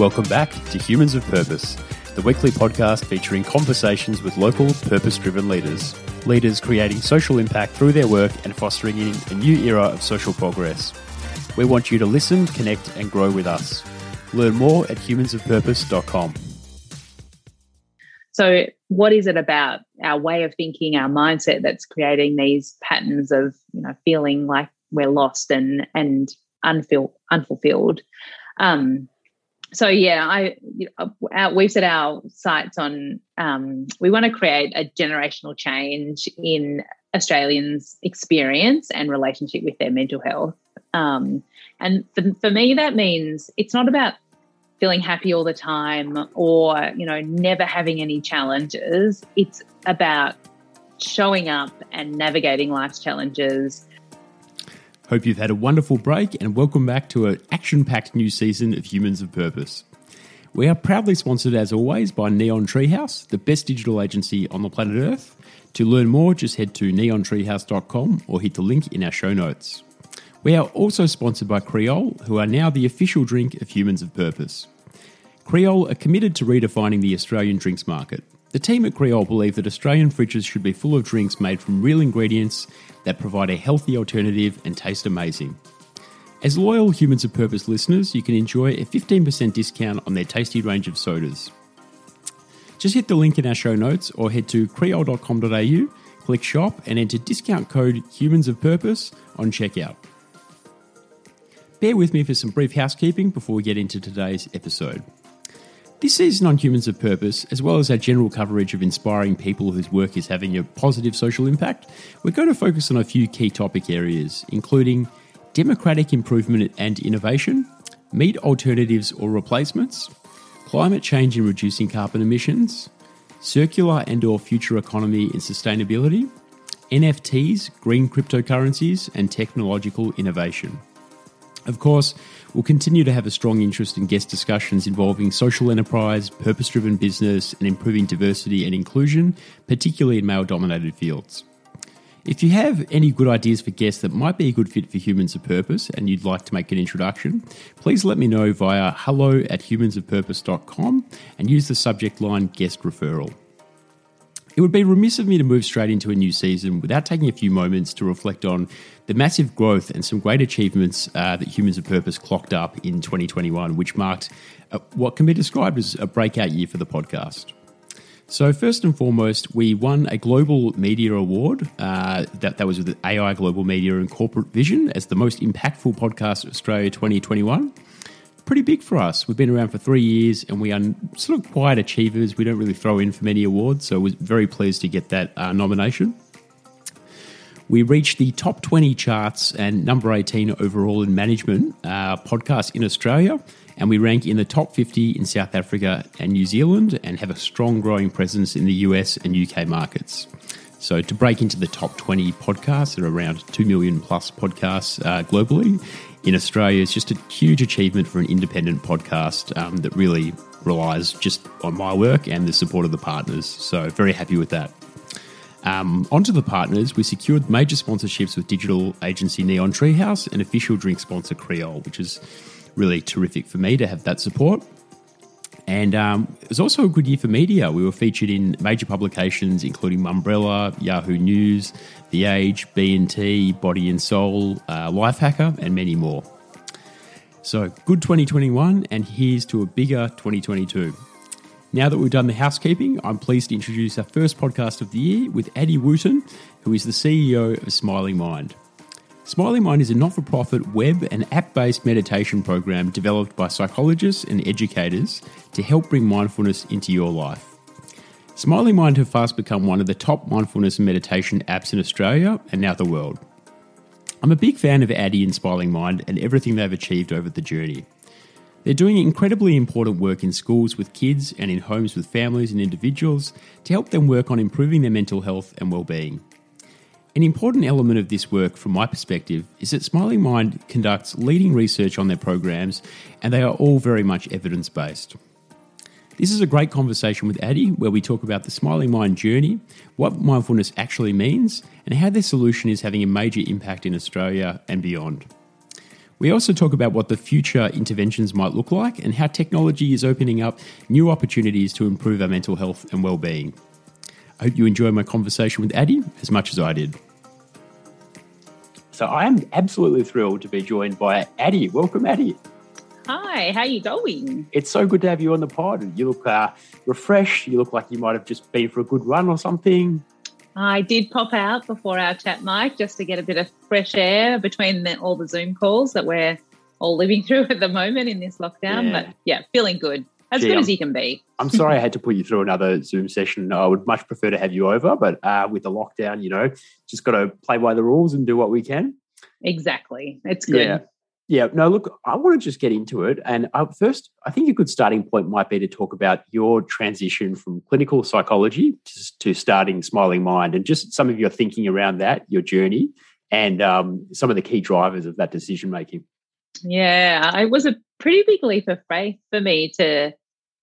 Welcome back to Humans of Purpose, the weekly podcast featuring conversations with local purpose driven leaders. Leaders creating social impact through their work and fostering in a new era of social progress. We want you to listen, connect, and grow with us. Learn more at humansofpurpose.com. So, what is it about our way of thinking, our mindset that's creating these patterns of, you know, feeling like we're lost and and unfil- unfulfilled? Um, so yeah, I our, we've set our sights on. Um, we want to create a generational change in Australians' experience and relationship with their mental health. Um, and for, for me, that means it's not about feeling happy all the time or you know never having any challenges. It's about showing up and navigating life's challenges Hope you've had a wonderful break and welcome back to an action packed new season of Humans of Purpose. We are proudly sponsored, as always, by Neon Treehouse, the best digital agency on the planet Earth. To learn more, just head to neontreehouse.com or hit the link in our show notes. We are also sponsored by Kreol, who are now the official drink of Humans of Purpose. Kreol are committed to redefining the Australian drinks market. The team at Kreol believe that Australian fridges should be full of drinks made from real ingredients that provide a healthy alternative and taste amazing. As loyal Humans of Purpose listeners, you can enjoy a 15% discount on their tasty range of sodas. Just hit the link in our show notes or head to kreol.com.au, click shop, and enter discount code Humans of Purpose on checkout. Bear with me for some brief housekeeping before we get into today's episode. This season on Humans of Purpose, as well as our general coverage of inspiring people whose work is having a positive social impact, we're going to focus on a few key topic areas, including democratic improvement and innovation, meat alternatives or replacements, climate change in reducing carbon emissions, circular and or future economy and sustainability, NFTs, green cryptocurrencies, and technological innovation. Of course, we'll continue to have a strong interest in guest discussions involving social enterprise, purpose driven business, and improving diversity and inclusion, particularly in male dominated fields. If you have any good ideas for guests that might be a good fit for Humans of Purpose and you'd like to make an introduction, please let me know via hello at humansofpurpose.com and use the subject line guest referral. It would be remiss of me to move straight into a new season without taking a few moments to reflect on the massive growth and some great achievements uh, that Humans of Purpose clocked up in 2021, which marked uh, what can be described as a breakout year for the podcast. So, first and foremost, we won a Global Media Award. Uh, that, that was with AI Global Media and Corporate Vision as the most impactful podcast of Australia 2021 pretty big for us. We've been around for three years and we are sort of quiet achievers. We don't really throw in for many awards, so we're very pleased to get that uh, nomination. We reached the top 20 charts and number 18 overall in management uh, podcast in Australia, and we rank in the top 50 in South Africa and New Zealand and have a strong growing presence in the US and UK markets. So, to break into the top 20 podcasts, there are around 2 million plus podcasts uh, globally, in Australia is just a huge achievement for an independent podcast um, that really relies just on my work and the support of the partners. So, very happy with that. Um, onto the partners, we secured major sponsorships with digital agency Neon Treehouse and official drink sponsor Kreol, which is really terrific for me to have that support. And um, it was also a good year for media. We were featured in major publications including Mumbrella, Yahoo News, The Age, B&T, Body and Soul, uh, Lifehacker, and many more. So, good 2021, and here's to a bigger 2022. Now that we've done the housekeeping, I'm pleased to introduce our first podcast of the year with Addie Wootten, who is the CEO of Smiling Mind. Smiling Mind is a not for profit web and app based meditation program developed by psychologists and educators to help bring mindfulness into your life. Smiling Mind have fast become one of the top mindfulness and meditation apps in Australia and now the world. I'm a big fan of Addie and Smiling Mind and everything they've achieved over the journey. They're doing incredibly important work in schools with kids and in homes with families and individuals to help them work on improving their mental health and well-being. An important element of this work, from my perspective, is that Smiling Mind conducts leading research on their programs, and they are all very much evidence based. This is a great conversation with Addie, where we talk about the Smiling Mind journey, what mindfulness actually means, and how their solution is having a major impact in Australia and beyond. We also talk about what the future interventions might look like and how technology is opening up new opportunities to improve our mental health and well-being. I hope you enjoy my conversation with Addie as much as I did. So I am absolutely thrilled to be joined by Addie. Welcome, Addie. Hi, how are you going? It's so good to have you on the pod. You look uh, refreshed. You look like you might have just been for a good run or something. I did pop out before our chat, Mike, just to get a bit of fresh air between the, all the Zoom calls that we're all living through at the moment in this lockdown. Yeah. But yeah, feeling good. As Gee, good I'm, as you can be. I'm sorry I had to put you through another Zoom session. I would much prefer to have you over, but uh, with the lockdown, you know, just got to play by the rules and do what we can. Exactly. It's good. Yeah. Yeah, no, look, I want to just get into it. And uh, first, I think a good starting point might be to talk about your transition from clinical psychology to, to starting Smiling Mind and just some of your thinking around that, your journey, and um, some of the key drivers of that decision making. Yeah, it was a pretty big leap of faith for me to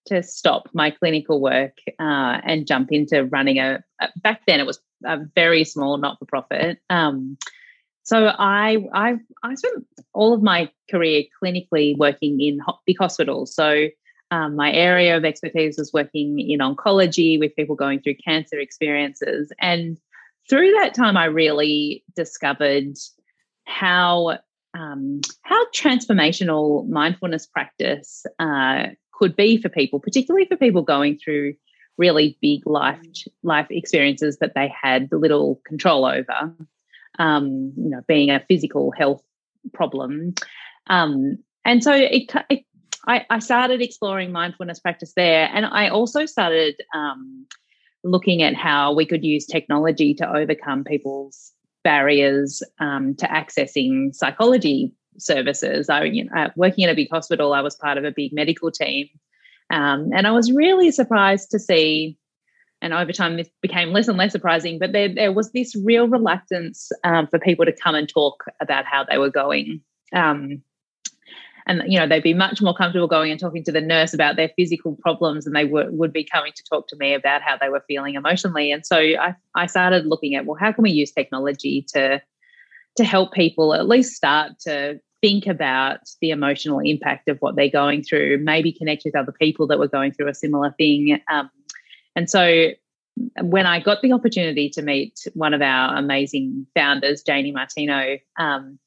to stop my clinical work uh, and jump into running a, Back then, it was a very small not for profit. Um, so I I I spent all of my career clinically working in big hospitals. So um, my area of expertise was working in oncology with people going through cancer experiences, and through that time, I really discovered how um, how transformational mindfulness practice uh, could be for people, particularly for people going through really big life life experiences that they had little control over um, you know, being a physical health problem. Um, and so it, it I, I, started exploring mindfulness practice there. And I also started um, looking at how we could use technology to overcome people's barriers um, to accessing psychology services. I, you know, working in a big hospital, I was part of a big medical team. Um, and I was really surprised to see and over time this became less and less surprising but there, there was this real reluctance um, for people to come and talk about how they were going. Um, and you know they'd be much more comfortable going and talking to the nurse about their physical problems than they w- would be coming to talk to me about how they were feeling emotionally. And so I, I started looking at well how can we use technology to to help people at least start to think about the emotional impact of what they're going through maybe connect with other people that were going through a similar thing um, and so when I got the opportunity to meet one of our amazing founders, Janie Martino, um,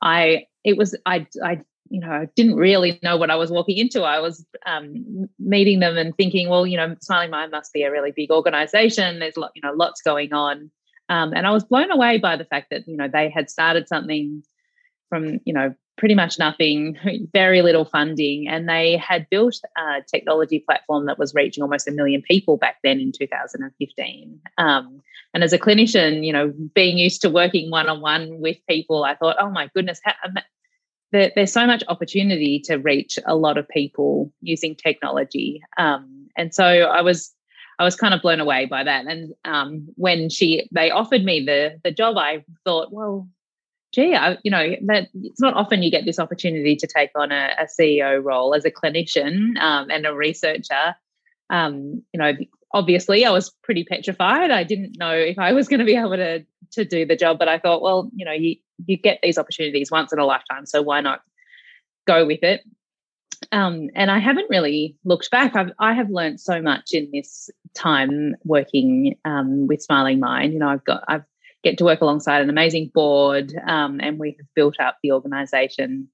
I it was I I you know I didn't really know what I was walking into. I was um, meeting them and thinking, well, you know, Smiling Mind must be a really big organization. There's lot you know lots going on, um, and I was blown away by the fact that you know they had started something from you know pretty much nothing, very little funding, and they had built a technology platform that was reaching almost a million people back then in 2015. Um, and as a clinician, you know, being used to working one on one with people, I thought, oh my goodness, how, there, there's so much opportunity to reach a lot of people using technology. Um, and so I was I was kind of blown away by that. And um, when she they offered me the the job, I thought, well, gee, I, you know, that it's not often you get this opportunity to take on a, a CEO role as a clinician um, and a researcher. Um, you know, obviously, I was pretty petrified. I didn't know if I was going to be able to to do the job, but I thought, well, you know, you you get these opportunities once in a lifetime, so why not go with it? Um, and I haven't really looked back. I've, I have learned so much in this time working um, with Smiling Mind. You know, I've got I've get to work alongside an amazing board, um, and we have built up the organisation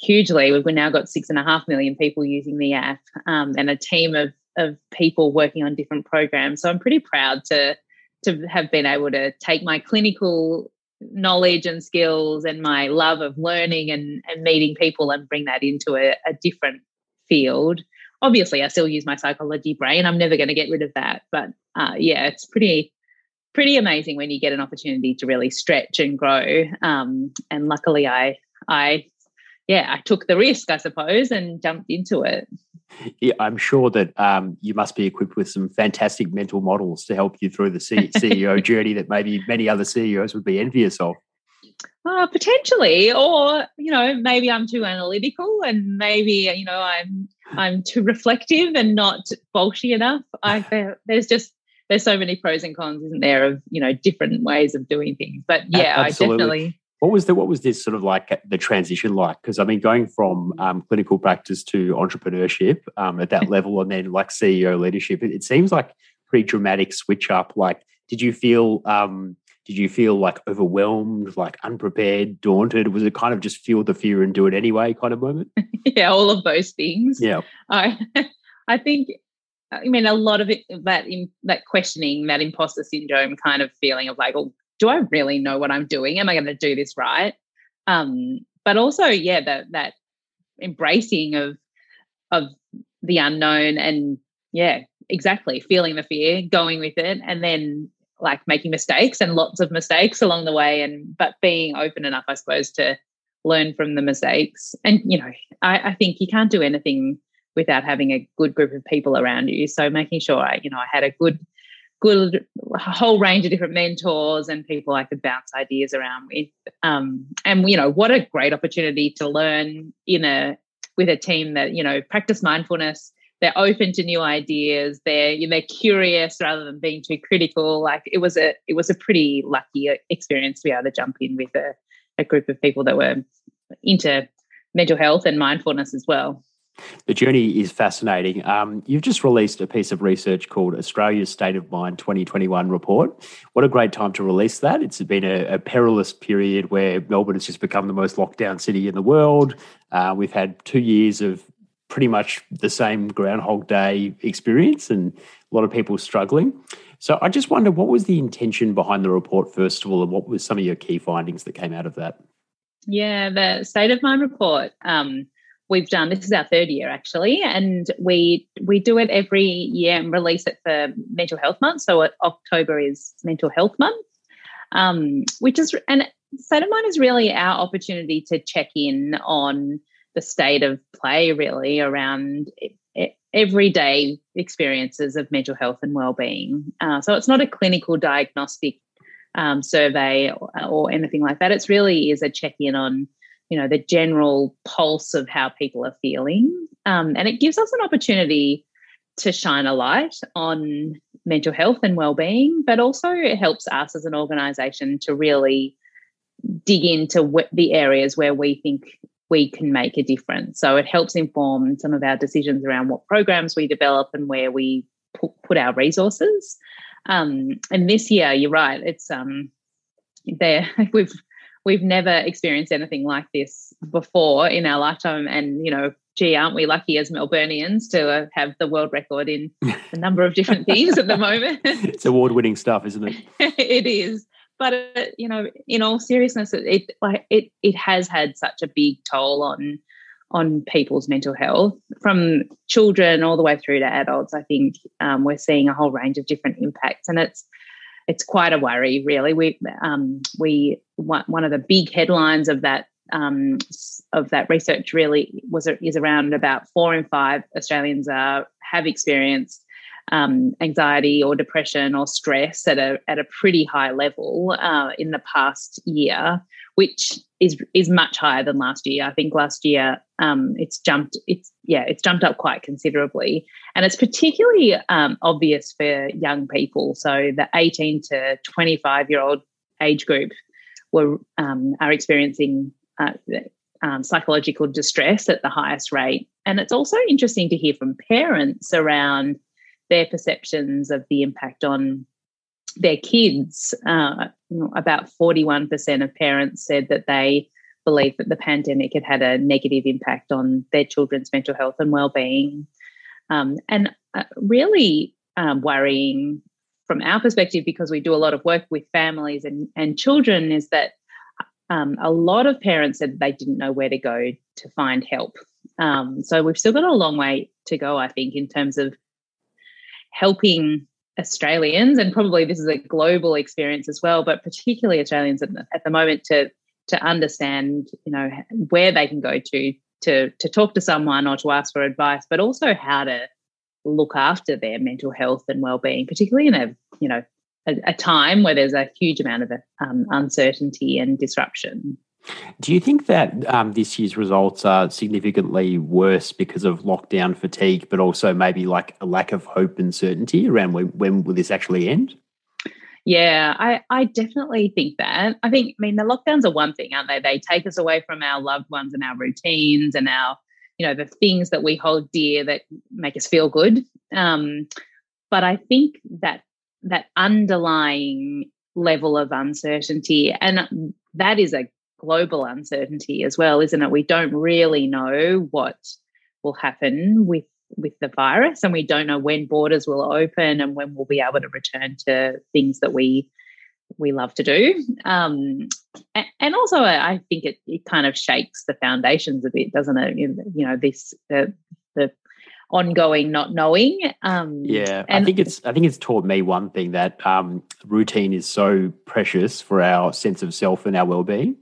hugely. We've now got six and a half million people using the app, um, and a team of of people working on different programs. So I'm pretty proud to to have been able to take my clinical knowledge and skills and my love of learning and, and meeting people and bring that into a, a different field. Obviously, I still use my psychology brain. I'm never going to get rid of that. But uh, yeah, it's pretty pretty amazing when you get an opportunity to really stretch and grow. Um, and luckily, I, I, yeah, I took the risk, I suppose, and jumped into it. Yeah, I'm sure that um, you must be equipped with some fantastic mental models to help you through the C- CEO journey that maybe many other CEOs would be envious of. Uh, potentially, or you know, maybe I'm too analytical, and maybe you know, I'm I'm too reflective and not bolshy enough. I there's just there's so many pros and cons, isn't there, of you know different ways of doing things. But yeah, Absolutely. I definitely What was the what was this sort of like the transition like? Because I mean, going from um, clinical practice to entrepreneurship um, at that level, and then like CEO leadership, it, it, seems like pretty dramatic switch up. Like, did you feel um, did you feel like overwhelmed, like unprepared, daunted? Was it kind of just feel the fear and do it anyway kind of moment? yeah, all of those things. Yeah, I I think I mean, a lot of it that in that questioning, that imposter syndrome kind of feeling of like, oh, do I really know what I'm doing? Am I going to do this right? Um, but also, yeah, that that embracing of of the unknown and yeah, exactly, feeling the fear, going with it, and then like making mistakes and lots of mistakes along the way, and but being open enough, I suppose, to learn from the mistakes. And you know, I, I think you can't do anything without having a good group of people around you. So making sure I, you know, I had a good, good whole range of different mentors and people I could bounce ideas around with. Um, and you know, what a great opportunity to learn in a with a team that you know practice mindfulness. They're open to new ideas. They're you know, they're curious rather than being too critical. Like it was a it was a pretty lucky experience to be able to jump in with a, a group of people that were into mental health and mindfulness as well. The journey is fascinating. Um, you've just released a piece of research called Australia's State of Mind 2021 report. What a great time to release that. It's been a, a perilous period where Melbourne has just become the most locked down city in the world. Uh, we've had two years of pretty much the same Groundhog Day experience and a lot of people struggling. So I just wonder what was the intention behind the report, first of all, and what were some of your key findings that came out of that? Yeah, the State of Mind report. Um, we've done this is our third year actually and we we do it every year and release it for mental health month. So october is mental health month um, which is and state of mind is really our opportunity to check in on the state of play really around everyday experiences of mental health and well-being. Uh, so it's not a clinical diagnostic um, survey or, or anything like that. It's really is a check-in on you know the general pulse of how people are feeling. Um, and it gives us an opportunity to shine a light on mental health and well-being but also it helps us as an organization to really dig into the areas where we think we can make a difference. So it helps inform some of our decisions around what programs we develop and where we put, put our resources. Um, and this year you're right it's um there we've we've never experienced anything like this before in our lifetime. And, you know, gee, aren't we lucky as Melburnians to have the world record in a number of different things at the moment? it's award winning stuff, isn't it? it is. But uh, you know, in all seriousness, it, it like it it has had such a big toll on on people's mental health from children all the way through to adults. I think um, we're seeing a whole range of different impacts, and it's it's quite a worry, really. We um, we one of the big headlines of that um, of that research really was is around about four in five Australians are have experienced um, anxiety or depression or stress at a at a pretty high level uh, in the past year, which is is much higher than last year. I think last year um, it's jumped. It's yeah, it's jumped up quite considerably, and it's particularly um, obvious for young people. So the eighteen to twenty five year old age group were um, are experiencing. Uh, um, psychological distress at the highest rate. And it's also interesting to hear from parents around their perceptions of the impact on their kids. Uh, about 41% of parents said that they believe that the pandemic had had a negative impact on their children's mental health and well-being. Um, and uh, really um, worrying from our perspective, because we do a lot of work with families and, and children, is that um, a lot of parents said they didn't know where to go to find help. Um, so we've still got a long way to go, I think, in terms of helping Australians, and probably this is a global experience as well, but particularly Australians at the, at the moment to to understand, you know, where they can go to to to talk to someone or to ask for advice, but also how to look after their mental health and well-being, particularly in a you know a, a time where there's a huge amount of um, uncertainty and disruption. Do you think that um, this year's results are significantly worse because of lockdown fatigue, but also maybe like a lack of hope and certainty around when, when will this actually end? Yeah, I, I definitely think that. I think, I mean, the lockdowns are one thing, aren't they? They take us away from our loved ones and our routines and our, you know, the things that we hold dear that make us feel good. Um, but I think that that underlying level of uncertainty, and that is a global uncertainty as well, isn't it? We don't really know what will happen with with the virus and we don't know when borders will open and when we'll be able to return to things that we we love to do. Um, and also i think it, it kind of shakes the foundations a bit doesn't it? You know this the, the ongoing not knowing um, yeah i think it's i think it's taught me one thing that um, routine is so precious for our sense of self and our well-being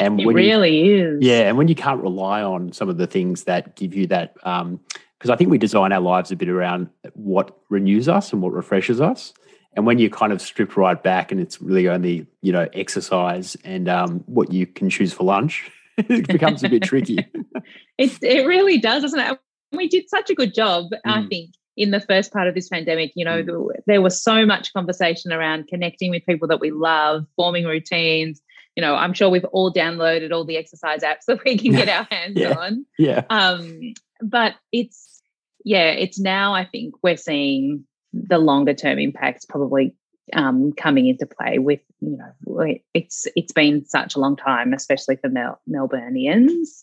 and it really you, is yeah and when you can't rely on some of the things that give you that um, because I think we design our lives a bit around what renews us and what refreshes us. And when you kind of strip right back and it's really only, you know, exercise and um, what you can choose for lunch, it becomes a bit tricky. it, it really does, doesn't it? We did such a good job, mm. I think, in the first part of this pandemic. You know, mm. there was so much conversation around connecting with people that we love, forming routines. You know, I'm sure we've all downloaded all the exercise apps that we can get our hands yeah. on. Yeah. Um, but it's yeah, it's now I think we're seeing the longer term impacts probably um, coming into play with you know it's it's been such a long time, especially for Mel- Melburnians,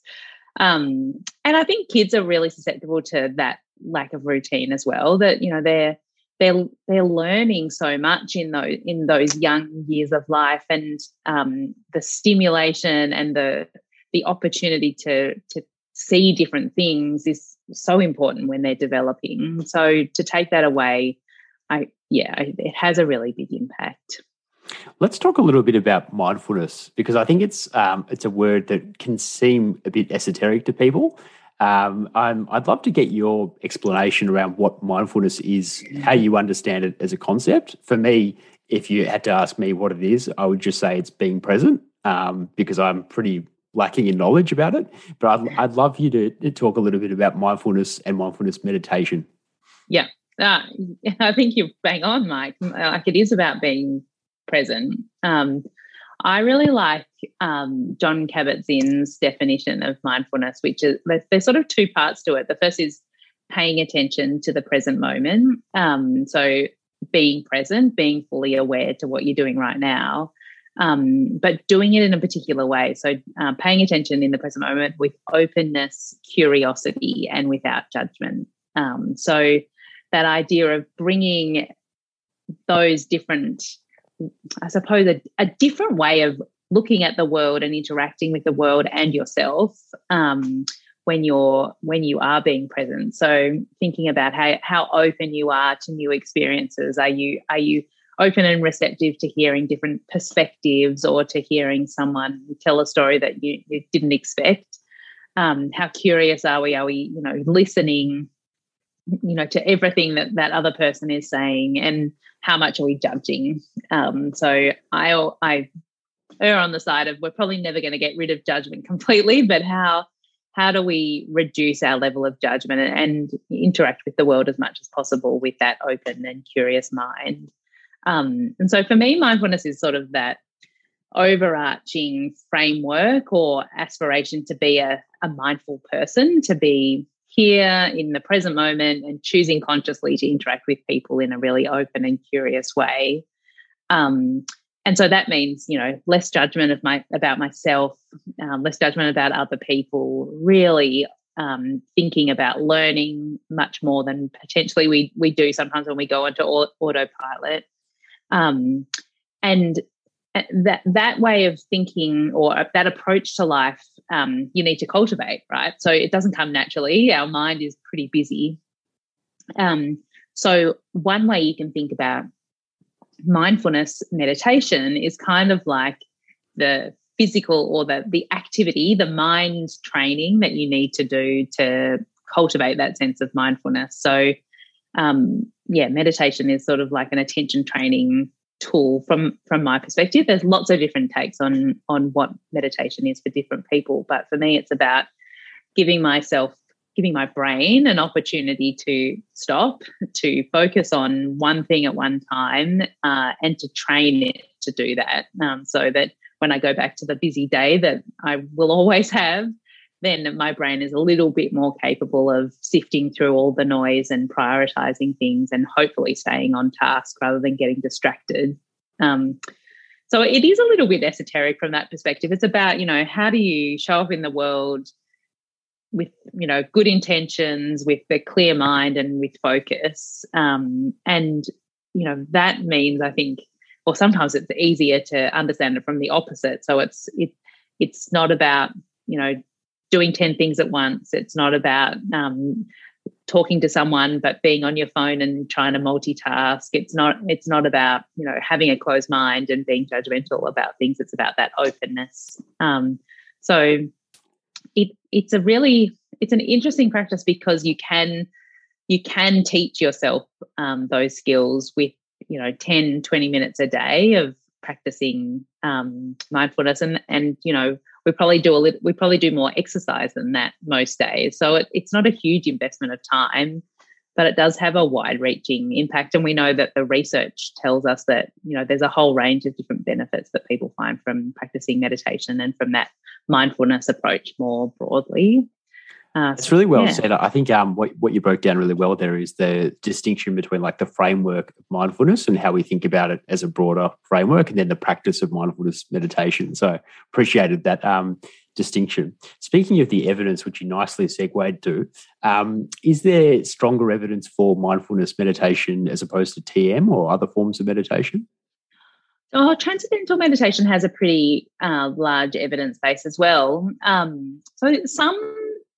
um, and I think kids are really susceptible to that lack of routine as well. That you know they're they're they're learning so much in those in those young years of life, and um, the stimulation and the the opportunity to to see different things is so important when they're developing. So to take that away, I yeah, it has a really big impact. Let's talk a little bit about mindfulness because I think it's um, it's a word that can seem a bit esoteric to people. Um, I'd love to get your explanation around what mindfulness is, how you understand it as a concept. For me, if you had to ask me what it is, I would just say it's being present um, because I'm pretty lacking in knowledge about it. But I'd, I'd love you to, to talk a little bit about mindfulness and mindfulness meditation. Yeah, uh, I think you're bang on, Mike. Like it is about being present. Um, I really like um, Jon Kabat-Zinn's definition of mindfulness, which is there's sort of two parts to it. The first is paying attention to the present moment. Um, so being present, being fully aware to what you're doing right now um, but doing it in a particular way. So, uh, paying attention in the present moment with openness, curiosity, and without judgment. Um, so, that idea of bringing those different, I suppose, a, a, different way of looking at the world and interacting with the world and yourself um, when you're when you are being present. So, thinking about how how open you are to new experiences. Are you are you open and receptive to hearing different perspectives or to hearing someone tell a story that you, you didn't expect. Um, how curious are we? Are we, you know, listening, you know, to everything that that other person is saying, and how much are we judging? Um, so I I err on the side of we're probably never going to get rid of judgment completely, but how how do we reduce our level of judgment and, and interact with the world as much as possible with that open and curious mind? Um, and so for me, mindfulness is sort of that overarching framework or aspiration to be a, a mindful person, to be here in the present moment and choosing consciously to interact with people in a really open and curious way. Um, and so that means, you know, less judgment of my about myself, um, less judgment about other people. Really um, thinking about learning much more than potentially we we do sometimes when we go into autopilot. Um, and uh, that that way of thinking or that approach to life, um, you need to cultivate, right? So it doesn't come naturally. Our mind is pretty busy. Um, so one way you can think about mindfulness meditation is kind of like the physical or the the activity, the mind training that you need to do to cultivate that sense of mindfulness. So um, yeah, meditation is sort of like an attention training tool from from my perspective. There's lots of different takes on on what meditation is for different people, but for me, it's about giving myself giving my brain an opportunity to stop, to focus on one thing at one time, uh, and to train it to do that. Um, so that when I go back to the busy day that I will always have, then my brain is a little bit more capable of sifting through all the noise and prioritizing things and hopefully staying on task rather than getting distracted. Um, so it is a little bit esoteric from that perspective. It's about, you know, how do you show up in the world with, you know, good intentions, with a clear mind and with focus. Um, and, you know, that means I think, or sometimes it's easier to understand it from the opposite. So it's it it's not about, you know, doing 10 things at once. It's not about um, talking to someone but being on your phone and trying to multitask. It's not it's not about, you know, having a closed mind and being judgmental about things. It's about that openness. Um, so it it's a really it's an interesting practice because you can you can teach yourself um, those skills with you know 10 20 minutes a day of practicing um, mindfulness and and you know we probably do a little we probably do more exercise than that most days. So it, it's not a huge investment of time but it does have a wide reaching impact. And we know that the research tells us that you know there's a whole range of different benefits that people find from practicing meditation and from that mindfulness approach more broadly uh, it's really well yeah. said. I think um, what, what you broke down really well there is the distinction between like the framework of mindfulness and how we think about it as a broader framework, and then the practice of mindfulness meditation. So appreciated that um, distinction. Speaking of the evidence, which you nicely segued to, um, is there stronger evidence for mindfulness meditation as opposed to TM or other forms of meditation? Oh, transcendental meditation has a pretty uh, large evidence base as well. Um, so some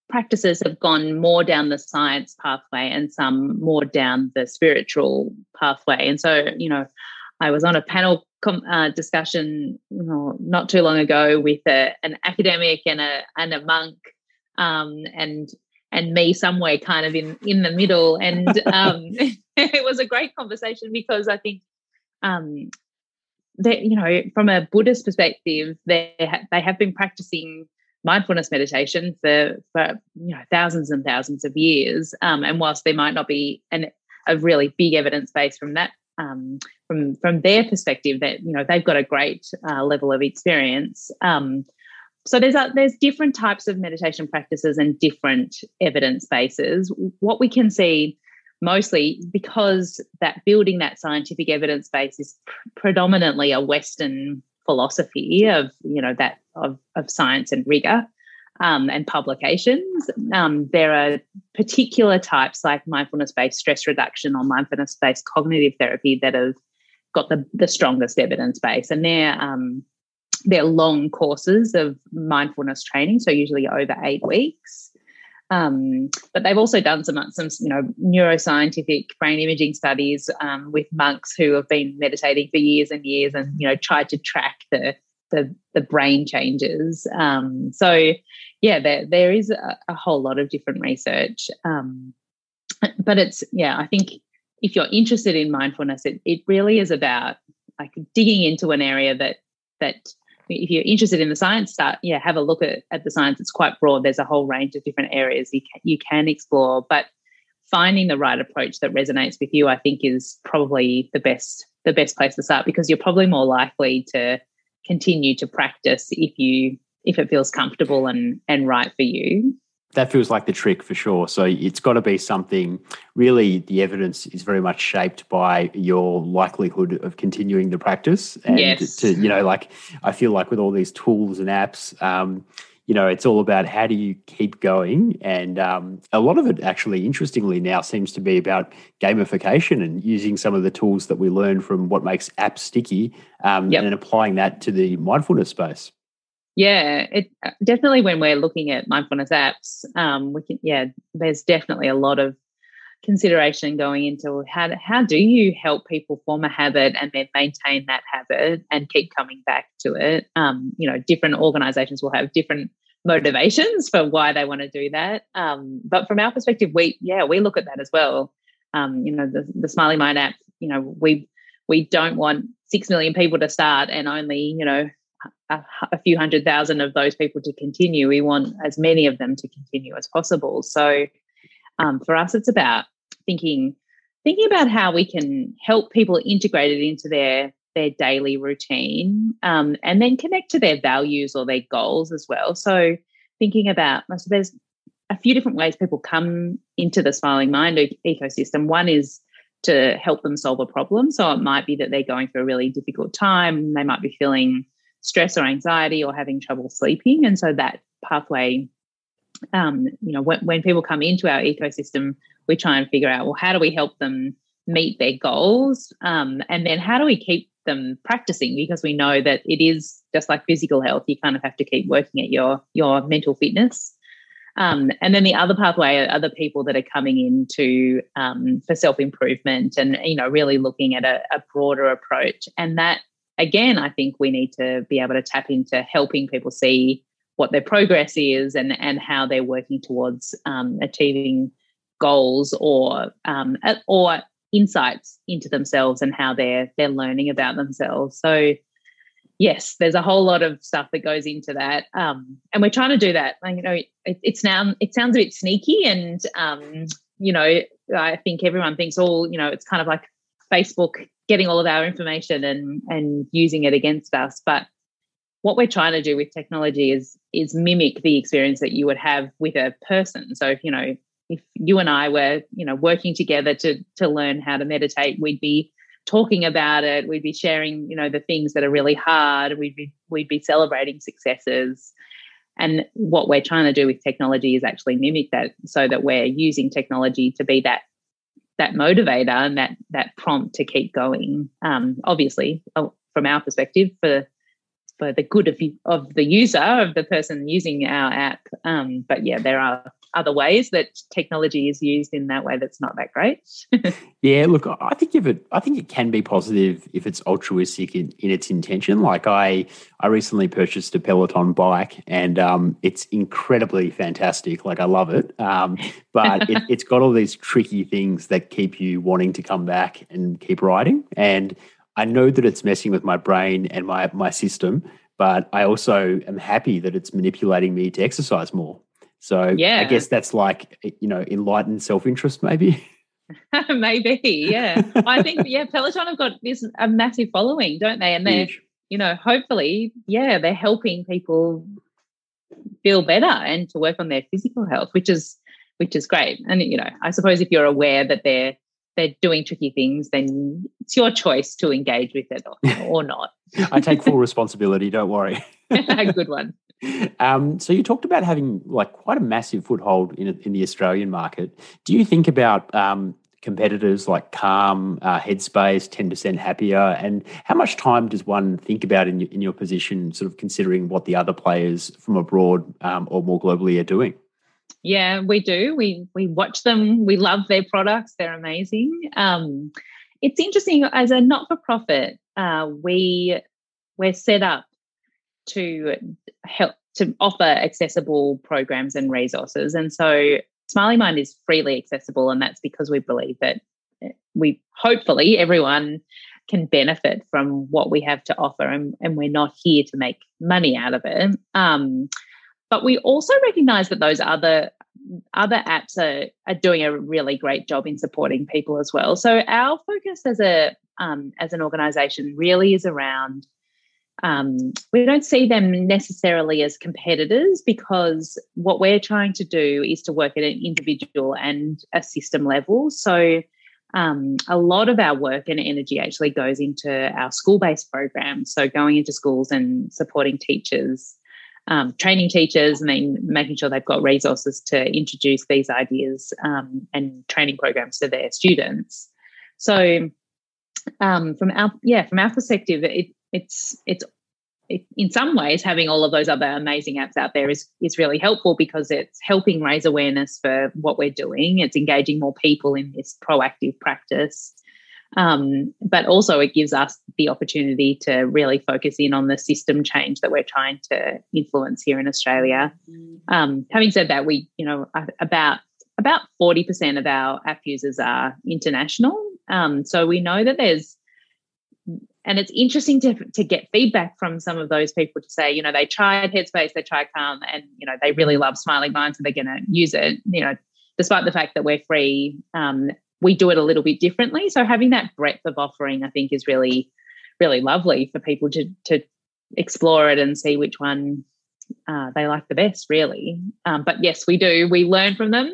practices have gone more down the science pathway and some more down the spiritual pathway. And so, you know, I was on a panel com- uh, discussion you know, not too long ago with a, an academic and a and a monk, um, and and me somewhere kind of in in the middle. And um, it was a great conversation because I think um, that you know, from a Buddhist perspective, they ha- they have been practicing mindfulness meditation for, for you know thousands and thousands of years. Um, and whilst there might not be an, a really big evidence base from that um, from from their perspective, that you know they've got a great uh, level of experience. Um, so there's a, there's different types of meditation practices and different evidence bases. What we can see mostly because that building that scientific evidence base is pr- predominantly a Western philosophy of you know that of, of science and rigor um, and publications. Um, there are particular types like mindfulness based stress reduction or mindfulness based cognitive therapy that have got the, the strongest evidence base, and they're um, they're long courses of mindfulness training, so usually over eight weeks. Um, but they've also done some, some you know, neuroscientific brain imaging studies um, with monks who have been meditating for years and years, and you know, tried to track the the, the brain changes. Um, so, yeah, there there is a, a, whole lot of different research, um, but it's yeah, I think if you're interested in mindfulness, it it really is about like digging into an area that that if you're interested in the science, start yeah, have a look at, at the science. It's quite broad. There's a whole range of different areas you can, you can explore, but finding the right approach that resonates with you, I think, is probably the best the best place to start because you're probably more likely to continue to practice if you if it feels comfortable and and right for you that feels like the trick for sure. So it's got to be something really the evidence is very much shaped by your likelihood of continuing the practice. And yes. to, you know, like I feel like with all these tools and apps, um, you know, it's all about how do you keep going. And um, a lot of it actually, interestingly, now seems to be about gamification and using some of the tools that we learn from what makes apps sticky um, yep. and applying that to the mindfulness space. Yeah, it definitely when we're looking at mindfulness apps, um, we can yeah, there's definitely a lot of consideration going into how how do you help people form a habit and then maintain that habit and keep coming back to it. Um, you know, different organizations will have different motivations for why they want to do that. Um, but from our perspective, we yeah, we look at that as well. Um, you know, the, the Smiling Mind app, you know, we we don't want six million people to start and only, you know, a, a, few hundred thousand of those people to continue. We want as many of them to continue as possible. So um, for us, it's about thinking thinking about how we can help people integrate it into their their daily routine um, and then connect to their values or their goals as well. So thinking about so there's a few different ways people come into the smiling mind ecosystem. One is to help them solve a problem. So it might be that they're going through a really difficult time. They might be feeling stress or anxiety or having trouble sleeping. And so that pathway, um, you know, when, when people come into our ecosystem, we try and figure out, well, how do we help them meet their goals? Um, and then how do we keep them practicing? Because we know that it is just like physical health, you kind of have to keep working at your your mental fitness. Um, and then the other pathway are other people that are coming into um, for self improvement and you know really looking at a, a, broader approach. And that again, I think we need to be able to tap into helping people see what their progress is and and how they're working towards um, achieving goals or um, or insights into themselves and how they're they're learning about themselves. So yes, there's a whole lot of stuff that goes into that, um, and we're trying to do that. you know, it, it's now it sounds a bit sneaky, and um, you know, I think everyone thinks all you know, it's kind of like Facebook getting all of our information and and using it against us, but what we're trying to do with technology is is mimic the experience that you would have with a person. So if you know if you and I were you know working together to to learn how to meditate, we'd be talking about it. We'd be sharing you know the things that are really hard. We'd be we'd be celebrating successes. And what we're trying to do with technology is actually mimic that so that we're using technology to be that that motivator and that that prompt to keep going. Um, obviously uh, from our perspective for for the good of, of the user of the person using our app um, but yeah there are other ways that technology is used in that way that's not that great. yeah, look, I think if it, I think it can be positive if it's altruistic in, in its intention. Like I, I recently purchased a Peloton bike, and um, it's incredibly fantastic. Like I love it, um, but it, it's got all these tricky things that keep you wanting to come back and keep riding. And I know that it's messing with my brain and my my system, but I also am happy that it's manipulating me to exercise more. So yeah. I guess that's like, you know, enlightened self interest, maybe. maybe, yeah. I think, yeah, Peloton have got this a massive following, don't they? And they're, Huge. you know, hopefully, yeah, they're helping people feel better and to work on their physical health, which is which is great. And you know, I suppose if you're aware that they're they're doing tricky things, then it's your choice to engage with it or, or not. I take full responsibility. Don't worry. A good one. Um, so you talked about having like quite a massive foothold in in the Australian market. Do you think about um, competitors like Calm, uh, Headspace, Ten Percent Happier, and how much time does one think about in your, in your position, sort of considering what the other players from abroad um, or more globally are doing? Yeah, we do. We we watch them. We love their products. They're amazing. Um, it's interesting as a not for profit. Uh, we we're set up to help to offer accessible programs and resources. And so Smiling Mind is freely accessible, and that's because we believe that eh, we hopefully everyone can benefit from what we have to offer, and, and we're not here to make money out of it. Um, but we also recognize that those other other apps are, are doing a really great job in supporting people as well. So our focus as a um, as an organization really is around um, we don't see them necessarily as competitors because what we're trying to do is to work at an individual and a system level. So, um, a lot of our work and energy actually goes into our school based programs. So, going into schools and supporting teachers, um, training teachers, and then making sure they've got resources to introduce these ideas um, and training programs to their students. So, um, from our yeah, from our perspective, it, it's it's it, in some ways having all of those other amazing apps out there is is really helpful because it's helping raise awareness for what we're doing. It's engaging more people in this proactive practice. Um, but also it gives us the opportunity to really focus in on the system change that we're trying to influence here in Australia. Mm-hmm. Um, having said that, we, you know, about about 40% of our app users are international. Um, so we know that there's and it's interesting to, to get feedback from some of those people to say, you know, they tried Headspace, they tried Calm, and you know, they really love Smiling Mind, so they're going to use it. You know, despite the fact that we're free, um, we do it a little bit differently. So having that breadth of offering, I think, is really, really lovely for people to to explore it and see which one uh, they like the best, really. Um, but yes, we do. We learn from them.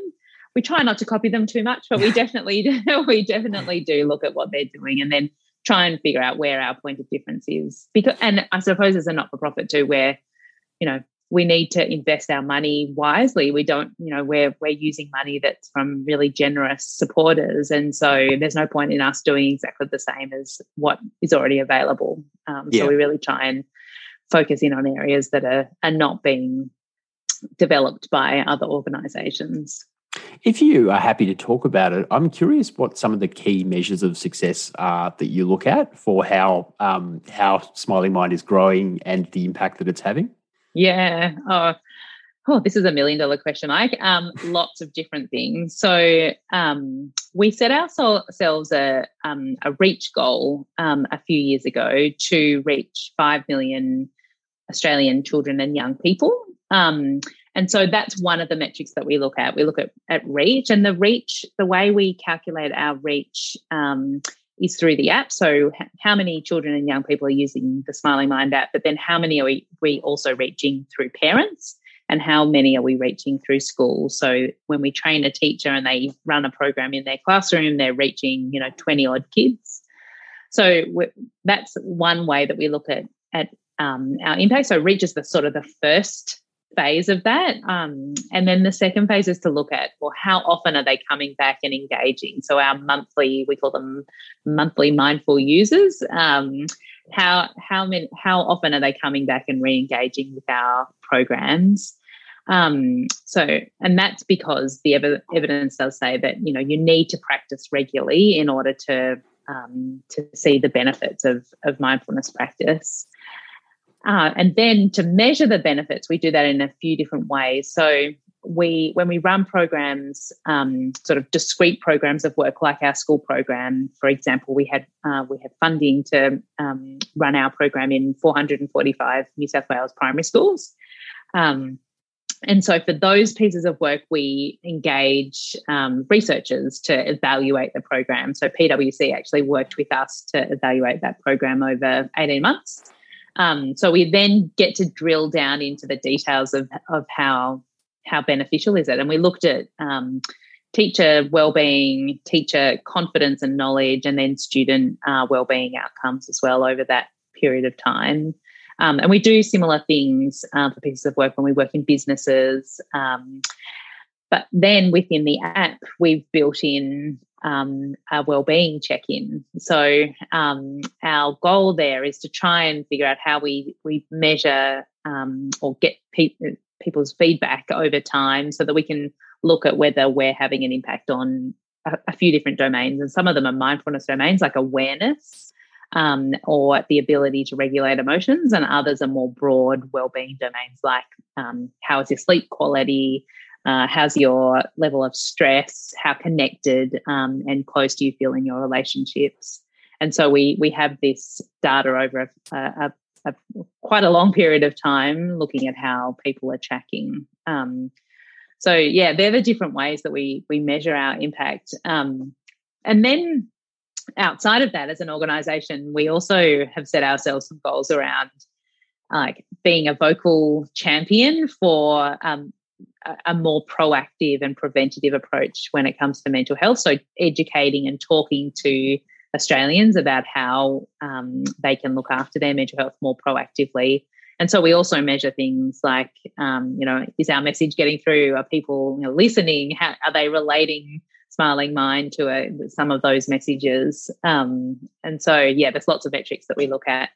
We try not to copy them too much, but we definitely do, we definitely do look at what they're doing and then try and figure out where our point of difference is. Because, and I suppose as a not for profit too, where you know we need to invest our money wisely. We don't, you know, we're we're using money that's from really generous supporters, and so there's no point in us doing exactly the same as what is already available. Um, yeah. So we really try and focus in on areas that are are not being developed by other organisations. If you are happy to talk about it, I'm curious what some of the key measures of success are that you look at for how um, how Smiling Mind is growing and the impact that it's having. Yeah. Oh, oh this is a million dollar question, Mike. Um, lots of different things. So um, we set ourselves a um, a reach goal um, a few years ago to reach five million Australian children and young people. Um, and so that's one of the metrics that we look at. We look at, at reach, and the reach, the way we calculate our reach um, is through the app. So, how many children and young people are using the Smiling Mind app? But then, how many are we, we also reaching through parents? And how many are we reaching through schools? So, when we train a teacher and they run a program in their classroom, they're reaching, you know, 20 odd kids. So, that's one way that we look at, at um, our impact. So, reach is the sort of the first phase of that. Um, and then the second phase is to look at, well, how often are they coming back and engaging? So our monthly, we call them monthly mindful users. Um, how how many how often are they coming back and re-engaging with our programs? Um, so, and that's because the ev- evidence does say that you know you need to practice regularly in order to um, to see the benefits of of mindfulness practice. Uh, and then to measure the benefits, we do that in a few different ways. So we, when we run programs, um, sort of discrete programs of work, like our school program, for example, we had uh, we had funding to um, run our program in 445 New South Wales primary schools. Um, and so, for those pieces of work, we engage um, researchers to evaluate the program. So, PwC actually worked with us to evaluate that program over 18 months. Um, so we then get to drill down into the details of, of how how beneficial is it, and we looked at um, teacher well-being, teacher confidence and knowledge, and then student uh, well-being outcomes as well over that period of time. Um, and we do similar things uh, for pieces of work when we work in businesses. Um, but then within the app, we've built in um, a well-being check-in. So um, our goal there is to try and figure out how we we measure um, or get pe- people's feedback over time, so that we can look at whether we're having an impact on a, a few different domains, and some of them are mindfulness domains like awareness. Um, or the ability to regulate emotions, and others are more broad well-being domains like um, how is your sleep quality, uh, how's your level of stress? How connected um, and close do you feel in your relationships? And so we we have this data over a, a, a quite a long period of time, looking at how people are tracking. Um, so yeah, they're the different ways that we we measure our impact. Um, and then outside of that, as an organisation, we also have set ourselves some goals around like being a vocal champion for um, a more proactive and preventative approach when it comes to mental health. So, educating and talking to Australians about how um, they can look after their mental health more proactively. And so we also measure things like, um, you know, is our message getting through? Are people you know, listening? How, are they relating Smiling Mind to a, uh, some of those messages? Um, and so, yeah, there's lots of metrics that we look at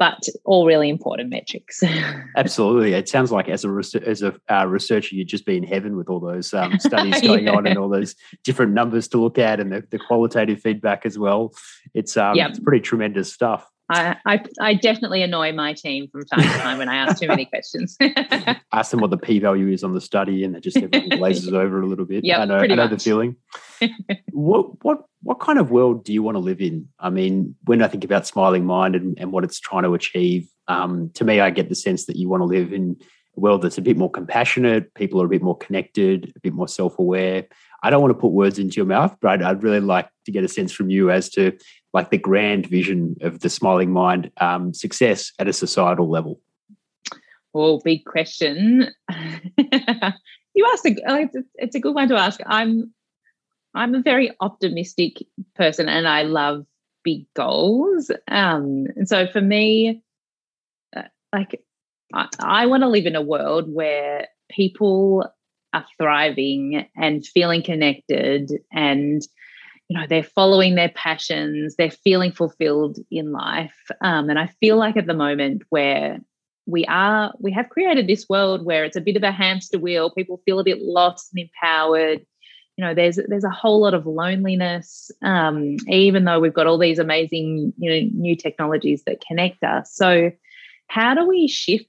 but all really important metrics. Absolutely, it sounds like as a as a uh, researcher, you'd just be in heaven with all those um, studies going yeah. on and all those different numbers to look at and the, the qualitative feedback as well. It's um, yep. it's pretty tremendous stuff. I, I, I definitely annoy my team from time to time when I ask too many questions. ask them what the p value is on the study, and they just everything glazes over a little bit. Yeah, I know, I know the feeling. what what what kind of world do you want to live in? I mean, when I think about Smiling Mind and, and what it's trying to achieve, um, to me, I get the sense that you want to live in a world that's a bit more compassionate. People are a bit more connected, a bit more self aware. I don't want to put words into your mouth, but I'd, I'd, really like to get a sense from you as to like the grand vision of the Smiling Mind um, success at a societal level. Well, big question. you asked a, it's a good one to ask. I'm I'm a very optimistic person, and I love big goals. Um, and so for me, uh, like I, I want to live in a world where people are thriving and feeling connected and you know they're following their passions they're feeling fulfilled in life um, and i feel like at the moment where we are we have created this world where it's a bit of a hamster wheel people feel a bit lost and empowered. You know there's there's a whole lot of loneliness um, even though we've got all these amazing you know new technologies that connect us. So how do we shift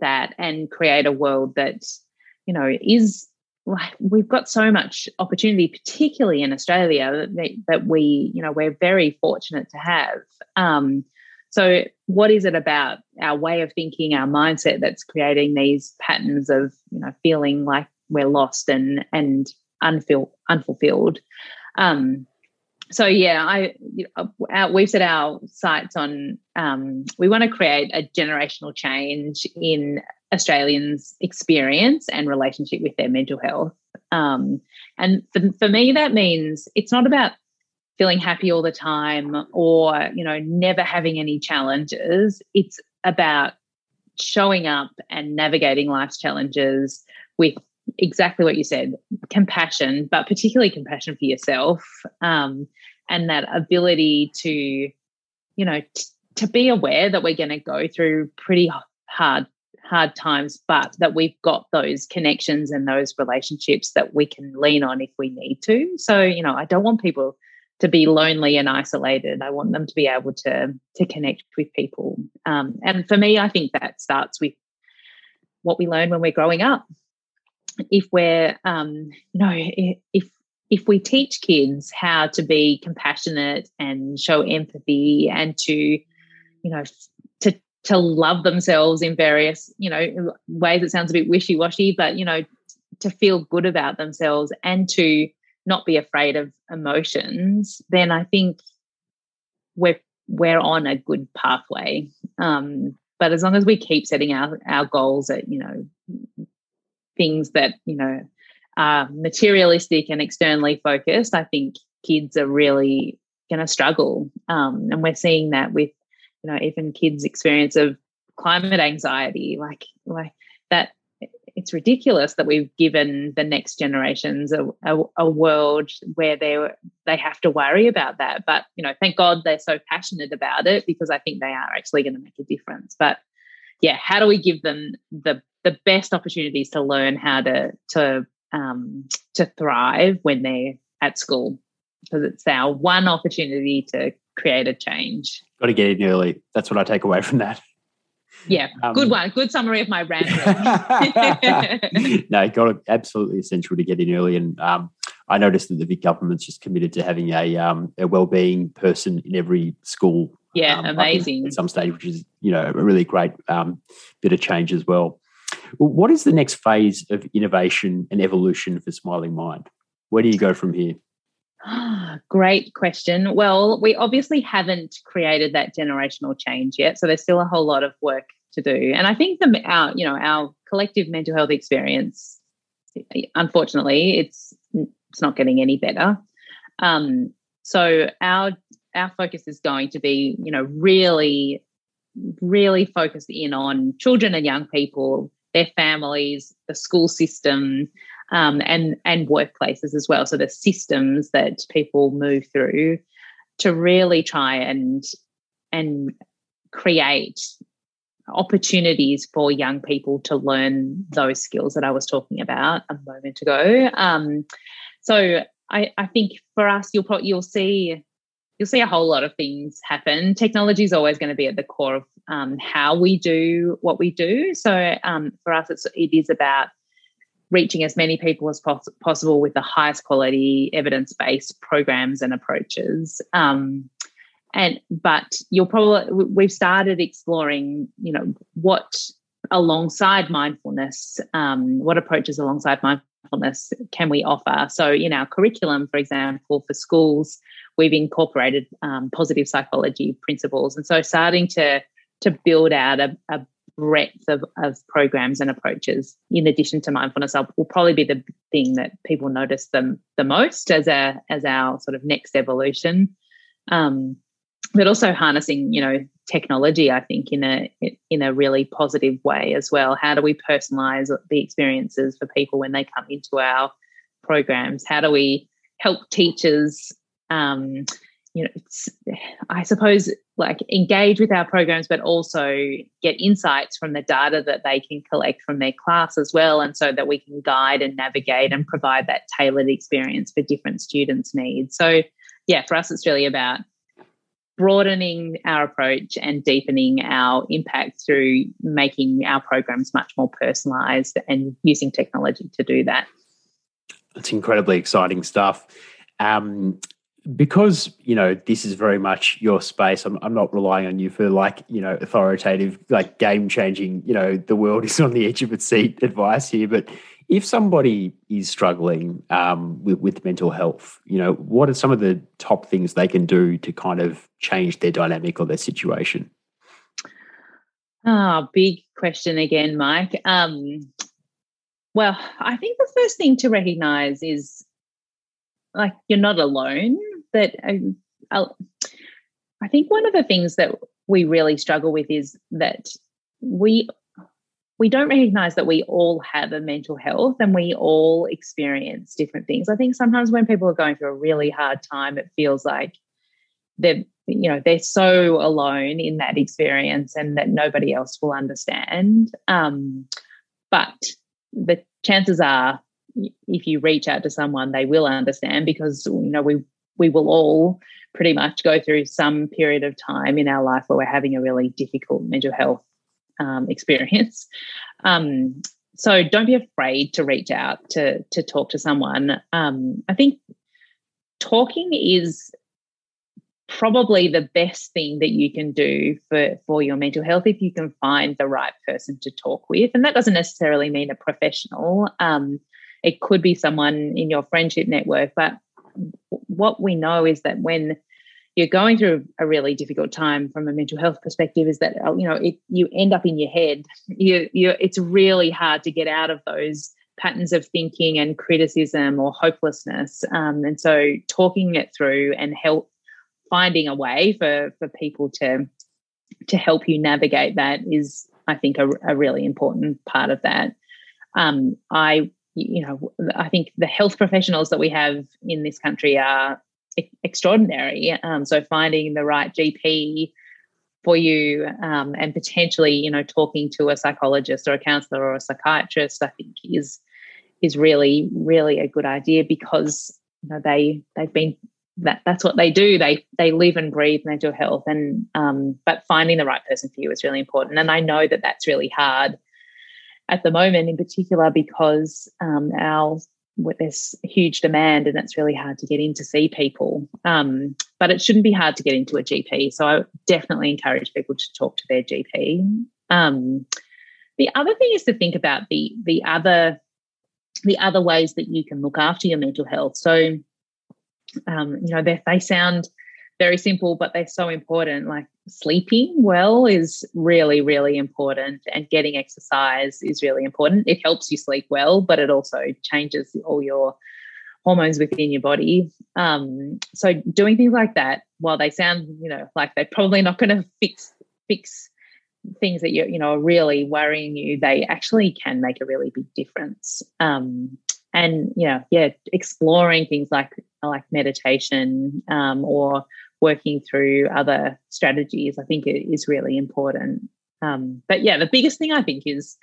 that and create a world that you know is like we've got so much opportunity, particularly in Australia, that, that we, you know, we're very fortunate to have. Um, so, what is it about our way of thinking, our mindset that's creating these patterns of, you know, feeling like we're lost and and unful, unfulfilled? Um, so yeah, I you know, our, we've set our sights on. Um, we want to create a generational change in Australians' experience and relationship with their mental health. Um, and for, for me, that means it's not about feeling happy all the time or you know never having any challenges. It's about showing up and navigating life's challenges with exactly what you said compassion but particularly compassion for yourself um, and that ability to you know t- to be aware that we're going to go through pretty hard hard times, but that we've got those connections and those relationships that we can lean on if we need to. So, you know, I don't want people to be lonely and isolated. I want them to be able to to connect with people. Um, and for me, I think that starts with what we learn when we're growing up. If we're, um, you know, if if we teach kids how to be compassionate and show empathy and to, you know, to love themselves in various you know ways. It sounds a bit wishy-washy but you know to feel good about themselves and to not be afraid of emotions then i think we're we're on a good pathway. Um, but as long as we keep setting our our goals at you know things that you know are materialistic and externally focused i think kids are really going to struggle. Um, and we're seeing that with you know even kids experience of climate anxiety like like that it's ridiculous that we've given the next generations a, a, a, world where they they have to worry about that. But you know thank god they're so passionate about it because i think they are actually going to make a difference. But yeah how do we give them the the best opportunities to learn how to to um, to thrive when they're at school? Because it's our one opportunity to create a change. Got to get in early. That's what I take away from that. Yeah, um, good one. Good summary of my rant. no, got to, absolutely essential to get in early. And um, I noticed that the Vic government's just committed to having a um, a well-being person in every school. Yeah, um, amazing. At some stage, which is you know a really great um, bit of change as well. well. What is the next phase of innovation and evolution for Smiling Mind? Where do you go from here? Great question. Well, we obviously haven't created that generational change yet, so there's still a whole lot of work to do. And I think the our you know our collective mental health experience, unfortunately, it's it's not getting any better. Um, so our our focus is going to be you know really really focused in on children and young people, their families, the school system, um, and and workplaces as well. So the systems that people move through to really try and and create opportunities for young people to learn those skills that I was talking about a moment ago. Um, so I, I think for us, you'll probably you'll see you'll see a whole lot of things happen. Technology is always going to be at the core of um, how we do what we do. So um, for us, it's, it is about reaching as many people as pos- possible with the highest quality evidence based programs and approaches. Um, and but you'll probably we've started exploring, you know, what alongside mindfulness, um, what approaches alongside mindfulness can we offer? So in our curriculum, for example, for schools, we've incorporated um, positive psychology principles, and so starting to to build out a, a breadth of, of programs and approaches in addition to mindfulness will probably be the thing that people notice them the most as a as our sort of next evolution. Um, but also harnessing you know technology i think in a in a really positive way as well. How do we personalize the experiences for people when they come into our programs? How do we help teachers um, you know it's, i suppose like engage with our programs but also get insights from the data that they can collect from their class as well and so that we can guide and navigate and provide that tailored experience for different students needs. So yeah for us it's really about broadening our approach and deepening our impact through making our programs much more personalized and using technology to do that. It's incredibly exciting stuff. Um, because you know this is very much your space I'm, I'm not relying on you for like you know authoritative like game changing you know the world is on the edge of its seat advice here but if somebody is struggling um, with, with mental health you know what are some of the top things they can do to kind of change their dynamic or their situation? Ah oh, big question again mike. Um, well i think the first thing to recognize is like you're not alone that I, I think one of the things that we really struggle with is that we we don't recognize that we all have a mental health and we all experience different things. I think sometimes when people are going through a really hard time, it feels like they're, you know, they're so alone in that experience and that nobody else will understand. Um, but the chances are, if you reach out to someone, they will understand because you know we we will all pretty much go through some period of time in our life where we're having a really difficult mental health um, experience. Um, so don't be afraid to reach out to to talk to someone. Um, I think talking is probably the best thing that you can do for for your mental health if you can find the right person to talk with, and that doesn't necessarily mean a professional. Um, it could be someone in your friendship network, but what we know is that when you're going through a really difficult time from a mental health perspective is that you know it, you end up in your head. You you it's really hard to get out of those patterns of thinking and criticism or hopelessness. Um, and so talking it through and help finding a way for for people to to help you navigate that is i think a, a really important part of that. Um, i you know, I think the health professionals that we have in this country are extraordinary. Um, so finding the right GP for you um, and potentially, you know, talking to a psychologist or a counselor or a psychiatrist, I think is is really, really a good idea because you know they they've been that that's what they do. They they live and breathe mental health, and um, but finding the right person for you is really important. And I know that that's really hard at the moment, in particular, because um, our there's huge demand and it's really hard to get in to see people. Um, but it shouldn't be hard to get into a GP. So I definitely encourage people to talk to their GP. Um, the other thing is to think about the the other the other ways that you can look after your mental health. So um, you know they, they sound very simple, but they're so important. Like sleeping well is really, really important, and getting exercise is really important. It helps you sleep well, but it also changes all your hormones within your body. Um, so doing things like that, while they sound, you know, like they're probably not going to fix fix things that you you know are really worrying you, they actually can make a really big difference. Um, and you know, yeah, exploring things like like meditation um, or working through other strategies, I think it is really important. Um, but yeah, the biggest thing I think is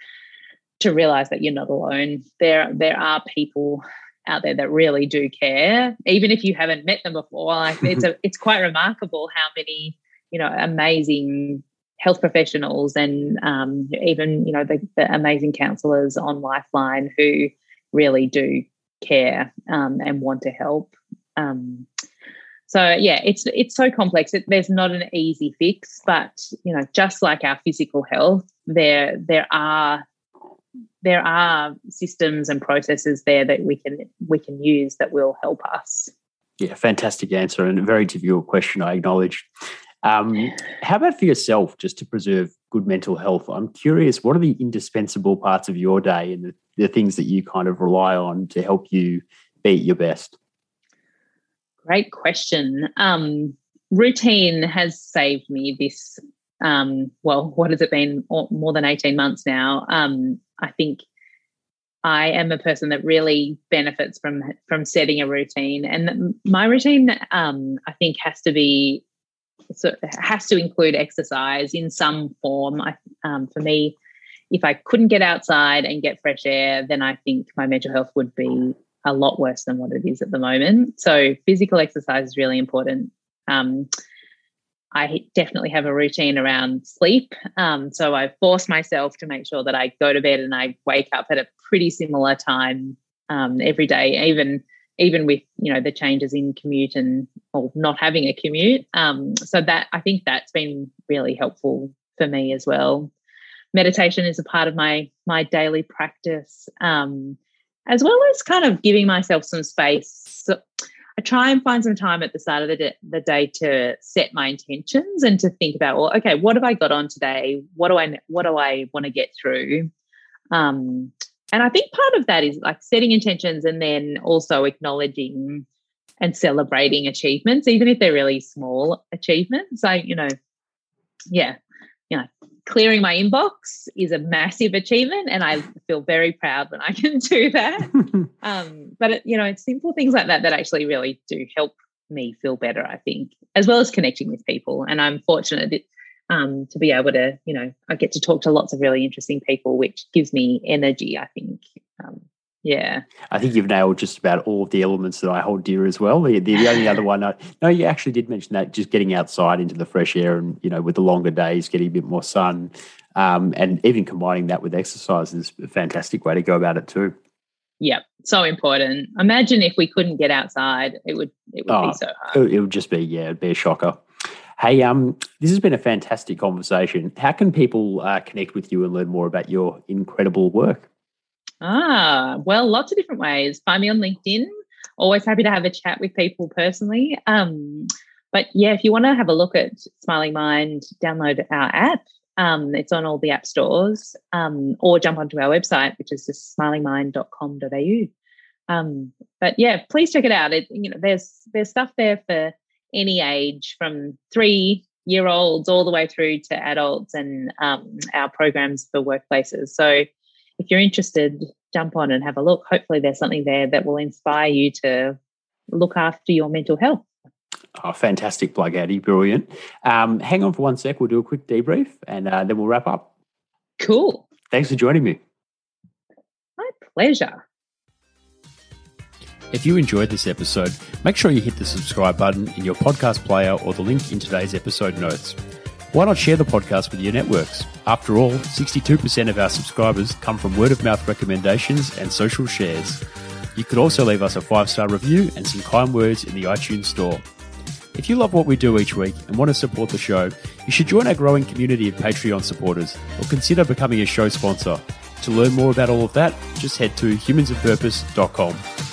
to realize that you're not alone. There, there are people out there that really do care, even if you haven't met them before. Like it's a, it's quite remarkable how many you know amazing health professionals and um, even you know the, the, amazing counselors on Lifeline who really do care um, and want to help. Um, so yeah, it's it's so complex. It, there's not an easy fix, but you know, just like our physical health, there there are there are systems and processes there that we can we can use that will help us. Yeah, fantastic answer and a very difficult question. I acknowledge. Um, how about for yourself, just to preserve good mental health? I'm curious, what are the indispensable parts of your day and the, the things that you kind of rely on to help you be at your best? Great question. Um, routine has saved me this. Um, well, what has it been? More than 18 months now. Um, I think I am a person that really benefits from from setting a routine, and my routine, um, I think, has to be so has to include exercise in some form. I, um, for me, if I couldn't get outside and get fresh air, then I think my mental health would be a lot worse than what it is at the moment. So physical exercise is really important. Um, I definitely have a routine around sleep. Um, so I force myself to make sure that I go to bed and I wake up at a pretty similar time um, every day, even even with you know the changes in commute and or not having a commute. Um, so that I think that's been really helpful for me as well. Meditation is a part of my my daily practice. Um, as well as kind of giving myself some space. So I try and find some time at the start of the, day, the day to set my intentions and to think about, well, okay, what have I got on today? What do I what do I want to get through? Um, and I think part of that is like setting intentions and then also acknowledging and celebrating achievements, even if they're really small achievements. I, you know, yeah, clearing my inbox is a massive achievement and i feel very proud when i can do that. Um, but it, you know it's simple things like that that actually really do help me feel better i think as well as connecting with people. And i'm fortunate um, to be able to you know i get to talk to lots of really interesting people which gives me energy i think um, yeah. I think you've nailed just about all of the elements that I hold dear as well. The, the, only other one, I, no, you actually did mention that just getting outside into the fresh air and, you know, with the longer days, getting a bit more sun, um, and even combining that with exercise is a fantastic way to go about it too. Yep, so important. Imagine if we couldn't get outside, it would it would oh, be so hard. It would just be yeah, it'd be a shocker. Hey, um, this has been a fantastic conversation. How can people uh, connect with you and learn more about your incredible work? Ah, well, lots of different ways. Find me on LinkedIn. Always happy to have a chat with people personally. Um, but yeah, if you want to have a look at Smiling Mind, download our app. Um, it's on all the app stores, um, or jump onto our website, which is just smilingmind.com.au. Um, but yeah, please check it out. It, you know, there's there's stuff there for any age, from three year olds all the way through to adults, and um, our programs for workplaces. So if you're interested, jump on and have a look. Hopefully, there's something there that will inspire you to look after your mental health. Oh, fantastic plug, Addie. Brilliant. Um, hang on for one sec. We'll do a quick debrief and uh, then we'll wrap up. Cool. Thanks for joining me. My pleasure. If you enjoyed this episode, make sure you hit the subscribe button in your podcast player or the link in today's episode notes. Why not share the podcast with your networks? After all, 62% of our subscribers come from word of mouth recommendations and social shares. You could also leave us a five star review and some kind words in the iTunes store. If you love what we do each week and want to support the show, you should join our growing community of Patreon supporters or consider becoming a show sponsor. To learn more about all of that, just head to humansofpurpose.com.